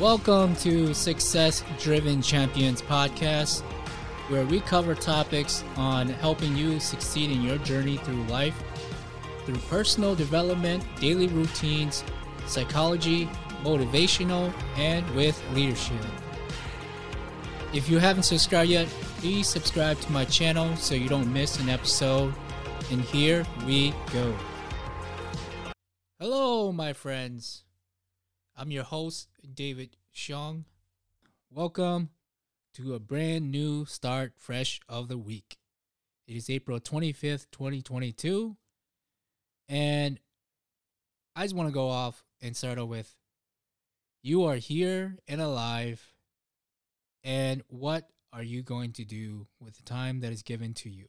Welcome to Success Driven Champions Podcast, where we cover topics on helping you succeed in your journey through life through personal development, daily routines, psychology, motivational, and with leadership. If you haven't subscribed yet, please subscribe to my channel so you don't miss an episode. And here we go. Hello, my friends. I'm your host, David Zhong. Welcome to a brand new start fresh of the week. It is April 25th, 2022. And I just want to go off and start off with you are here and alive. And what are you going to do with the time that is given to you?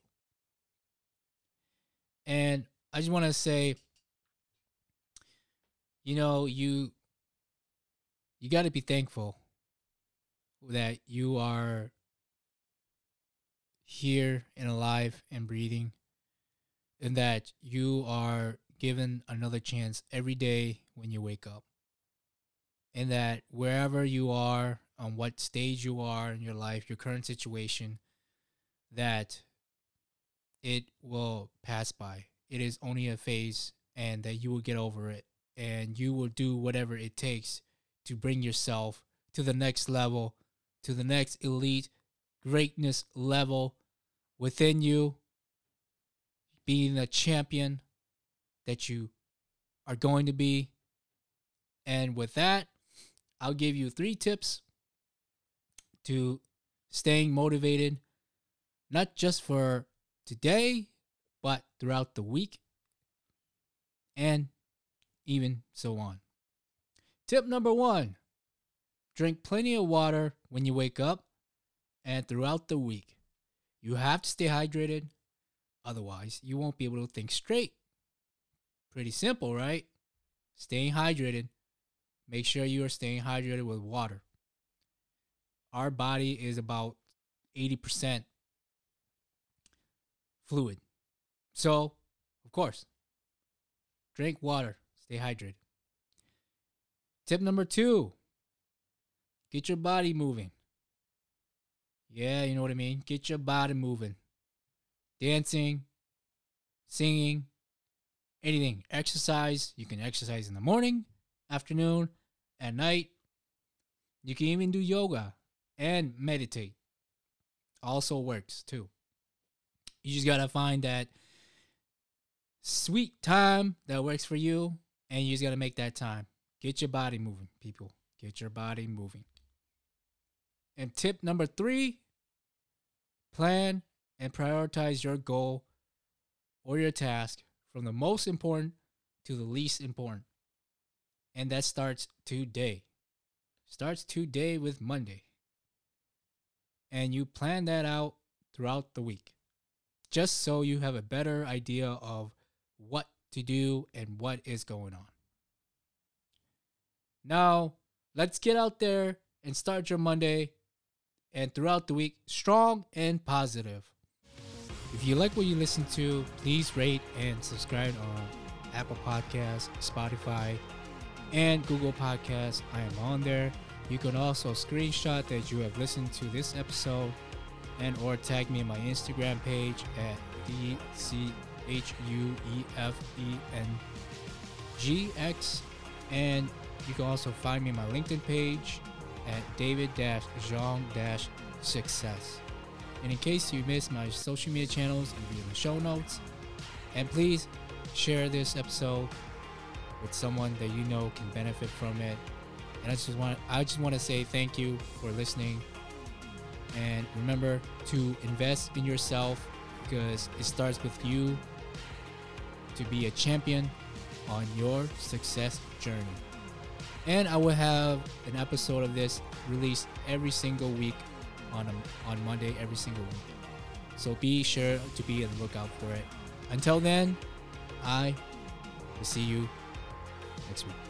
And I just want to say, you know, you you got to be thankful that you are here and alive and breathing and that you are given another chance every day when you wake up. And that wherever you are on what stage you are in your life your current situation that it will pass by. It is only a phase and that you will get over it and you will do whatever it takes to bring yourself to the next level, to the next elite greatness level within you, being the champion that you are going to be. And with that, I'll give you three tips to staying motivated, not just for today, but throughout the week and even so on. Tip number one drink plenty of water when you wake up and throughout the week. You have to stay hydrated, otherwise, you won't be able to think straight. Pretty simple, right? Staying hydrated. Make sure you are staying hydrated with water. Our body is about 80% fluid. So, of course, drink water, stay hydrated. Tip number two get your body moving. Yeah, you know what I mean? Get your body moving. Dancing, singing, anything. Exercise. You can exercise in the morning, afternoon, at night. You can even do yoga and meditate. Also works too. You just got to find that sweet time that works for you, and you just got to make that time. Get your body moving, people. Get your body moving. And tip number three plan and prioritize your goal or your task from the most important to the least important. And that starts today. Starts today with Monday. And you plan that out throughout the week just so you have a better idea of what to do and what is going on. Now, let's get out there and start your Monday and throughout the week strong and positive. If you like what you listen to, please rate and subscribe on Apple Podcasts, Spotify, and Google Podcasts. I am on there. You can also screenshot that you have listened to this episode and or tag me in my Instagram page at D-C-H-U-E-F-E-N-G-X and you can also find me on my LinkedIn page at david-zhong-success. And in case you missed my social media channels, it'll be in the show notes. And please share this episode with someone that you know can benefit from it. And I just want I just want to say thank you for listening. And remember to invest in yourself because it starts with you to be a champion on your success journey. And I will have an episode of this released every single week on a, on Monday every single week. So be sure to be on the lookout for it. Until then, I will see you next week.